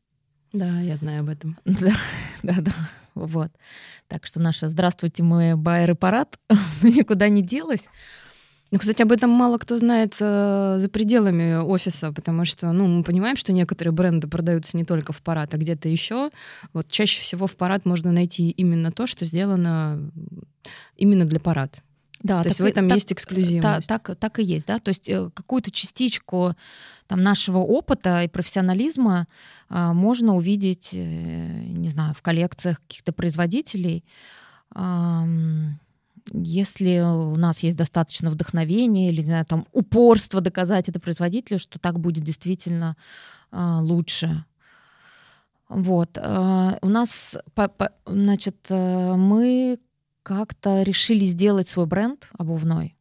A: Да, я знаю об этом.
B: Да, да, да. Вот. Так что наша «Здравствуйте, мы Байер и Парад» никуда не делась.
A: Ну, кстати, об этом мало кто знает э, за пределами офиса, потому что, ну, мы понимаем, что некоторые бренды продаются не только в парад, а где-то еще. Вот чаще всего в парад можно найти именно то, что сделано именно для парад. Да, то есть в этом так, есть эксклюзивность.
B: Так, так, так и есть, да. То есть э, какую-то частичку там, нашего опыта и профессионализма э, можно увидеть, э, не знаю, в коллекциях каких-то производителей. Э, если у нас есть достаточно вдохновения или, не знаю, там, упорство доказать это производителю, что так будет действительно э, лучше. Вот. Э, у нас, значит, э, мы как-то решили сделать свой бренд обувной.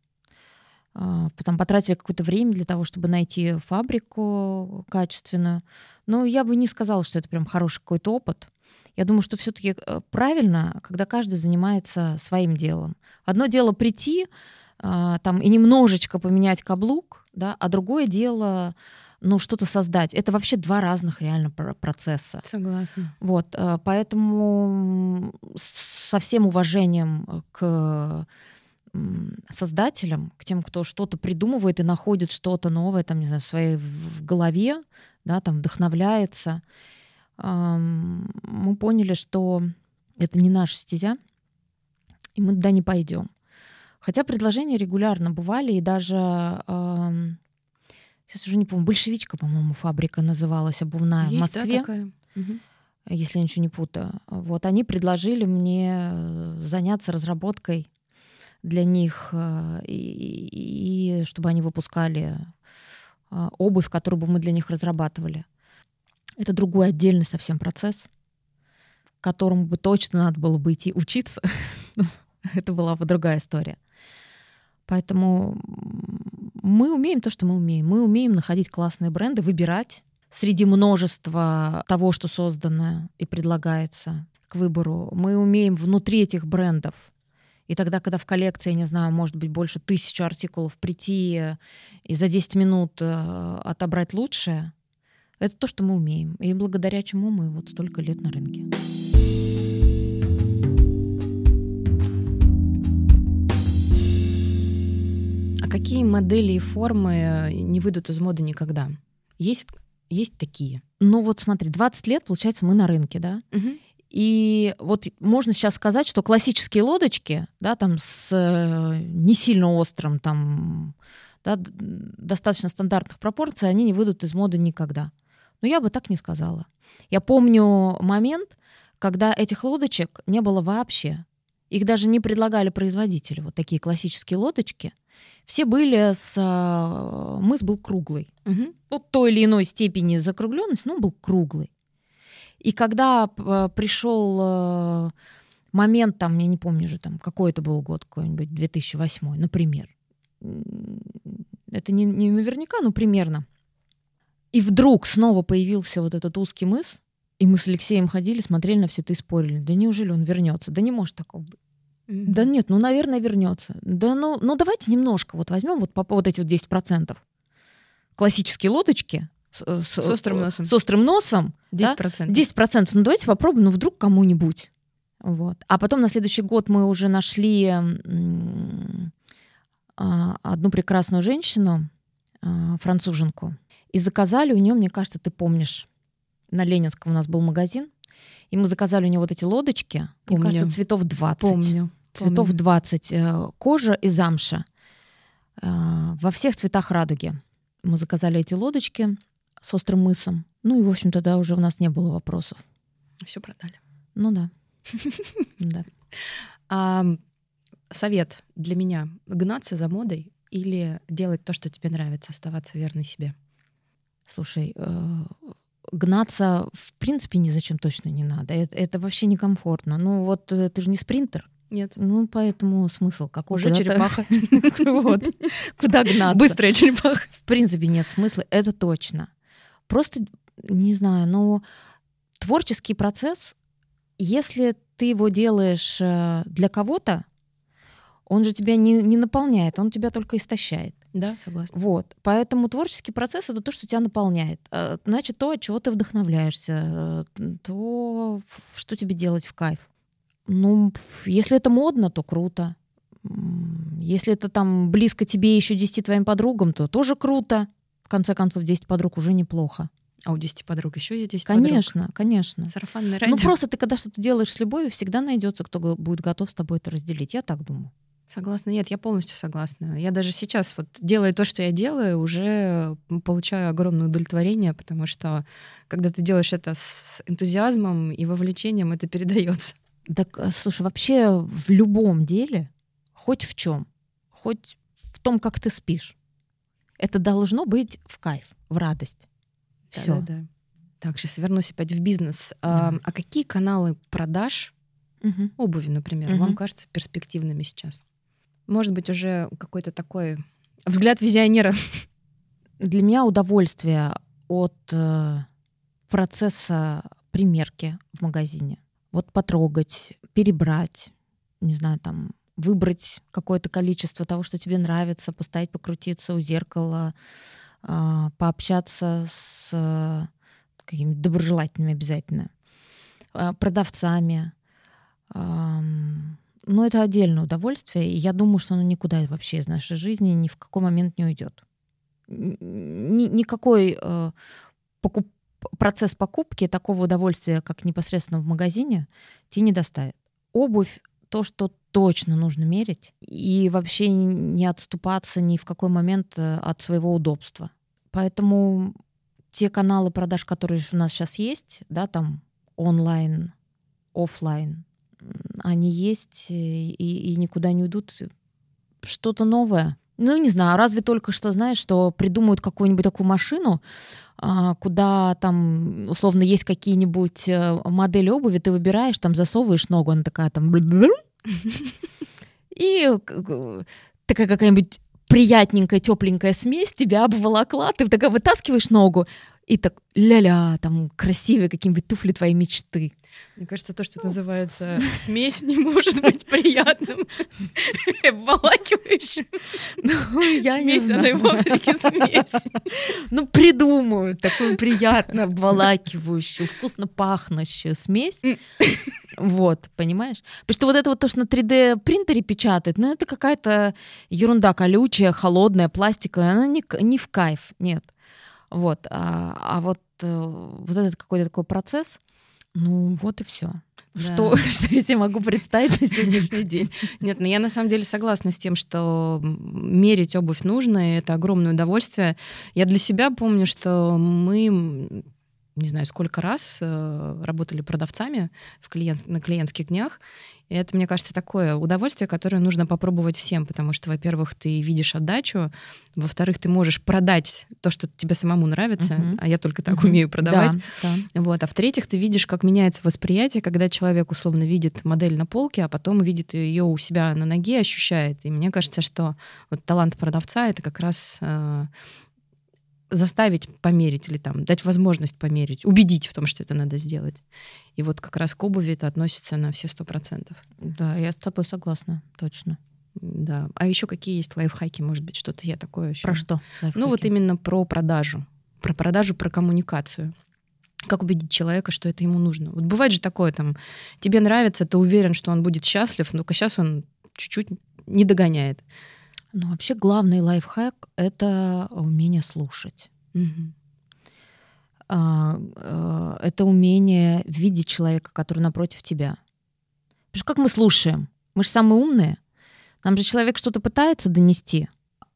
B: А, потом потратили какое-то время для того, чтобы найти фабрику качественную. Но я бы не сказала, что это прям хороший какой-то опыт. Я думаю, что все-таки э, правильно, когда каждый занимается своим делом. Одно дело прийти а, там и немножечко поменять каблук, да, а другое дело ну, что-то создать. Это вообще два разных реально процесса.
A: Согласна.
B: Вот, э, поэтому со всем уважением к создателям, к тем, кто что-то придумывает и находит что-то новое, там, не знаю, в своей в голове, да, там, вдохновляется, мы поняли, что это не наша стезя, и мы туда не пойдем. Хотя предложения регулярно бывали, и даже сейчас уже не помню, большевичка, по-моему, фабрика называлась обувная Есть, в Москве. Да, такая? Если я ничего не путаю. Вот они предложили мне э, заняться разработкой для них э, и, и чтобы они выпускали э, обувь, которую бы мы для них разрабатывали. Это другой отдельный совсем процесс, которому бы точно надо было бы идти учиться. Это была бы другая история. Поэтому мы умеем то, что мы умеем. Мы умеем находить классные бренды, выбирать среди множества того, что создано и предлагается к выбору. Мы умеем внутри этих брендов и тогда, когда в коллекции, не знаю, может быть больше тысячи артикулов, прийти и за 10 минут э, отобрать лучшее, это то, что мы умеем. И благодаря чему мы вот столько лет на рынке.
A: Какие модели и формы э, не выйдут из моды никогда? Есть, есть такие?
B: Ну вот смотри, 20 лет, получается, мы на рынке, да? Угу. И вот можно сейчас сказать, что классические лодочки, да, там с э, не сильно острым, там, да, достаточно стандартных пропорций, они не выйдут из моды никогда. Но я бы так не сказала. Я помню момент, когда этих лодочек не было вообще. Их даже не предлагали производители, вот такие классические лодочки. Все были с... а, Мыс был круглый.
A: Мгм.
B: Ну, той или иной степени закругленность, но он был круглый. И когда э, пришел э, момент, там, я не помню же, там, какой это был год, какой-нибудь 2008, например. Это не, не наверняка, но примерно. И вдруг снова появился вот этот узкий мыс, и мы с Алексеем ходили, смотрели на все это и спорили. Да неужели он вернется? Да не может такого быть. Да нет, ну, наверное, вернется. Да ну, ну давайте немножко вот возьмем вот, по, вот эти вот 10%. Классические лодочки с, с-
A: С острым носом.
B: С острым носом. да?
A: 10%.
B: 10%. Ну давайте попробуем, ну вдруг кому-нибудь. Вот. А потом на следующий год мы уже нашли а, одну прекрасную женщину, а, француженку, и заказали у нее, мне кажется, ты помнишь, на Ленинском у нас был магазин, и мы заказали у нее вот эти лодочки,
A: Помню.
B: мне кажется, цветов 20.
A: Помню.
B: Цветов
A: помню.
B: 20. э, Кожа и замша. э, Во всех цветах радуги. Мы заказали эти лодочки с острым мысом. Ну и, в общем, тогда уже у нас не было вопросов.
A: Все продали.
B: Ну да. Да.
A: А, совет для меня — гнаться за модой или делать то, что тебе нравится, оставаться верной себе?
B: Слушай, э, гнаться в принципе ни зачем точно не надо. Это, это вообще некомфортно. Ну вот ты же не спринтер.
A: Нет.
B: Ну поэтому смысл какой?
A: Уже черепаха.
B: Вот. Куда гнаться?
A: Быстрая черепаха.
B: В принципе, нет смысла, это точно. Просто, не знаю, но творческий процесс, если ты его делаешь э, для кого-то, он же тебя не, не наполняет, он тебя только истощает.
A: Да, согласна.
B: Вот. Поэтому творческий процесс это то, что тебя наполняет. Э, Значит, то, от чего ты вдохновляешься, э, то, что тебе делать в кайф. Ну, если это модно, то круто. Если это там близко тебе еще 10 твоим подругам, то тоже круто. В конце концов, 10 подруг уже неплохо.
A: А у 10 подруг еще есть 10
B: Конечно, конечно.
A: подруг? Сарафанное
B: Ну,
A: радио.
B: просто ты, когда что-то делаешь с любовью, всегда найдется, кто будет готов с тобой это разделить. Я так думаю.
A: Согласна. Нет, я полностью согласна. Я даже сейчас, вот делая то, что я делаю, уже получаю огромное удовлетворение, потому что когда ты делаешь это с энтузиазмом и вовлечением, это передается.
B: Так, э, слушай, вообще в любом деле, хоть в чем, хоть в том, как ты спишь, это должно быть в кайф, в радость. Все.
A: Да-да-да. Так, сейчас вернусь опять в бизнес. А,
B: Давай.
A: а какие каналы продаж обуви, например,
B: Мгм.
A: вам кажутся перспективными сейчас? Может быть, уже какой-то такой взгляд визионера.
B: Для меня удовольствие от э, процесса примерки в магазине. Вот потрогать, перебрать, не знаю, там, выбрать какое-то количество того, что тебе нравится, постоять, покрутиться у зеркала, а, пообщаться с э, какими-то доброжелательными обязательно, а, продавцами. Ам, Но это отдельное удовольствие, и я думаю, что оно никуда вообще из нашей жизни ни в какой момент не уйдет. Ни- никакой покуп- процесс покупки такого удовольствия, как непосредственно в магазине, тебе не доставит. Обувь то, что точно нужно мерить, и вообще не отступаться ни в какой момент э, от своего удобства. Поэтому те каналы продаж, которые у нас сейчас есть, да, там онлайн, офлайн, они есть э, и, и никуда не уйдут. Что-то новое. Ну, не знаю, разве только что, знаешь, что придумают какую-нибудь такую машину, куда там, условно, есть какие-нибудь э, модели обуви, ты выбираешь, там засовываешь ногу, она такая там... И такая какая-нибудь приятненькая, тепленькая смесь тебя обволокла, ты такая вытаскиваешь ногу, и так ля-ля, там красивые какие-нибудь туфли твоей мечты.
A: Мне кажется, то, что называется смесь, не может быть приятным, обволакивающим. она и в. Африке смесь.
B: Ну, придумают такую приятно обволакивающую, вкусно пахнущую смесь. Вот, понимаешь? Потому что вот это вот то, что на 3D принтере печатают, ну, это какая-то ерунда колючая, холодная, пластиковая, она не, не в кайф, нет. Вот. А, а вот, э, вот этот какой-то такой процесс, ну, вот и все.
A: Да.
B: Что, что я себе могу представить на сегодняшний день?
A: Нет, но я на самом деле согласна с тем, что мерить обувь нужно, и это огромное удовольствие. Я для себя помню, что мы не знаю, сколько раз э, работали продавцами в клиент, на клиентских днях. И это, мне кажется, такое удовольствие, которое нужно попробовать всем, потому что, во-первых, ты видишь отдачу, во-вторых, ты можешь продать то, что тебе самому нравится, uh-huh. а я только так uh-huh. умею продавать. Да, да. Вот. А в-третьих, ты видишь, как меняется восприятие, когда человек условно видит модель на полке, а потом видит ее у себя на ноге, ощущает. И мне кажется, что вот талант продавца — это как раз э, заставить померить или там дать возможность померить, убедить в том, что это надо сделать. И вот как раз к обуви это относится на все сто процентов.
B: Да, я с тобой согласна, точно.
A: Да. А еще какие есть лайфхаки, может быть, что-то я такое еще.
B: Про что?
A: Лайфхаки? Ну вот именно про продажу, про продажу, про коммуникацию. Как убедить человека, что это ему нужно? Вот бывает же такое, там, тебе нравится, ты уверен, что он будет счастлив, но сейчас он чуть-чуть не догоняет.
B: Ну, вообще главный лайфхак — это умение слушать. Угу. Это умение видеть человека, который напротив тебя. Потому что как мы слушаем? Мы же самые умные. Нам же человек что-то пытается донести,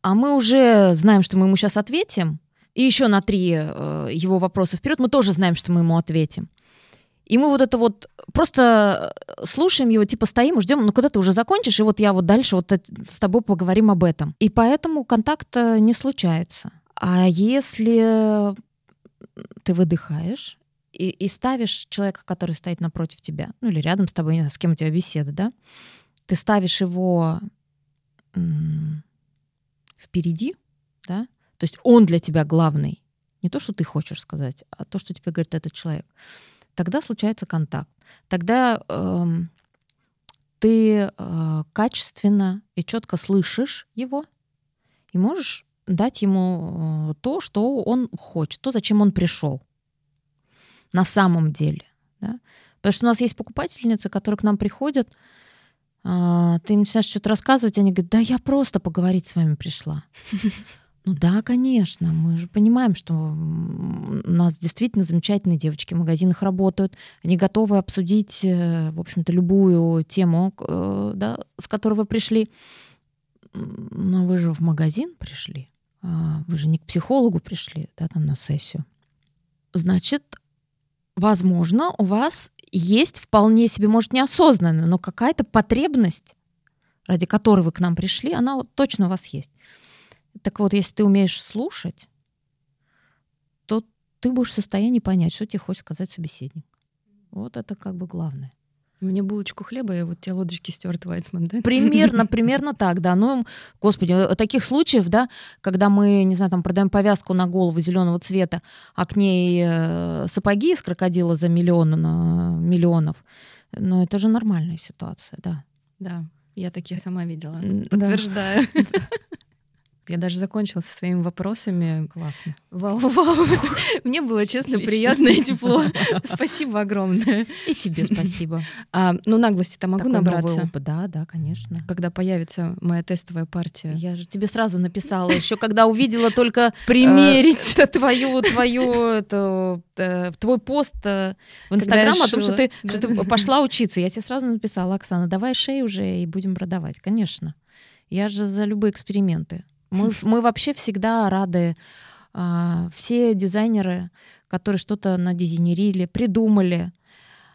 B: а мы уже знаем, что мы ему сейчас ответим, и еще на три э, его вопроса вперед мы тоже знаем, что мы ему ответим. И мы вот это вот просто слушаем его, типа стоим и ждем, ну когда ты уже закончишь, и вот я вот дальше вот с тобой поговорим об этом. И поэтому контакта не случается. А если ты выдыхаешь и, и ставишь человека, который стоит напротив тебя, ну или рядом с тобой, не знаю, с кем у тебя беседа, да, ты ставишь его впереди, да, то есть он для тебя главный, не то, что ты хочешь сказать, а то, что тебе говорит этот человек тогда случается контакт. Тогда э, ты э, качественно и четко слышишь его и можешь дать ему э, то, что он хочет, то, зачем он пришел на самом деле. Да? Потому что у нас есть покупательницы, которые к нам приходят, э, ты им начинаешь что-то рассказывать, они говорят, да я просто поговорить с вами пришла. Ну да, конечно. Мы же понимаем, что у нас действительно замечательные девочки в магазинах работают. Они готовы обсудить, э, в общем-то, любую тему, э, да, с которой вы пришли. Но вы же в магазин пришли. А вы же не к психологу пришли, да, там на сессию. Значит, возможно, у вас есть вполне себе, может, неосознанно, но какая-то потребность, ради которой вы к нам пришли, она точно у вас есть. Так вот, если ты умеешь слушать, то ты будешь в состоянии понять, что тебе хочет сказать собеседник. Вот это как бы главное.
A: Мне булочку хлеба, и вот те лодочки Стюарт Вайцман, да?
B: Примерно, примерно так, да. Ну, господи, э, таких случаев, да, когда мы, не знаю, там продаем повязку на голову зеленого цвета, а к ней э, сапоги из крокодила за миллион на миллионов, ну, это же нормальная ситуация, да.
A: Да, я такие сама видела. Подтверждаю. Я даже закончила со своими вопросами.
B: Классно.
A: Вау, вау. Мне было, честно, Отлично. приятно и тепло. Спасибо огромное.
B: И тебе спасибо.
A: А, ну, наглости-то могу Такой набраться.
B: Опыт. Да, да, конечно.
A: Когда появится моя тестовая партия.
B: Я же тебе сразу написала, еще когда увидела только э,
A: примерить
B: твою, твою, э, твой пост э, в Инстаграм о том, что ты, пошла учиться. Я тебе сразу написала, Оксана, давай шей уже и будем продавать. Конечно. Я же за любые эксперименты. Мы, мы вообще всегда рады. А, все дизайнеры, которые что-то надизайнерили, придумали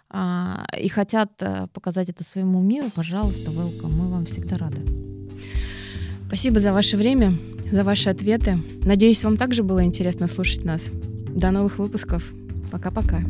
B: а, и хотят а, показать это своему миру, пожалуйста, welcome. Мы вам всегда рады.
A: Спасибо за ваше время, за ваши ответы. Надеюсь, вам также было интересно слушать нас. До новых выпусков. Пока-пока.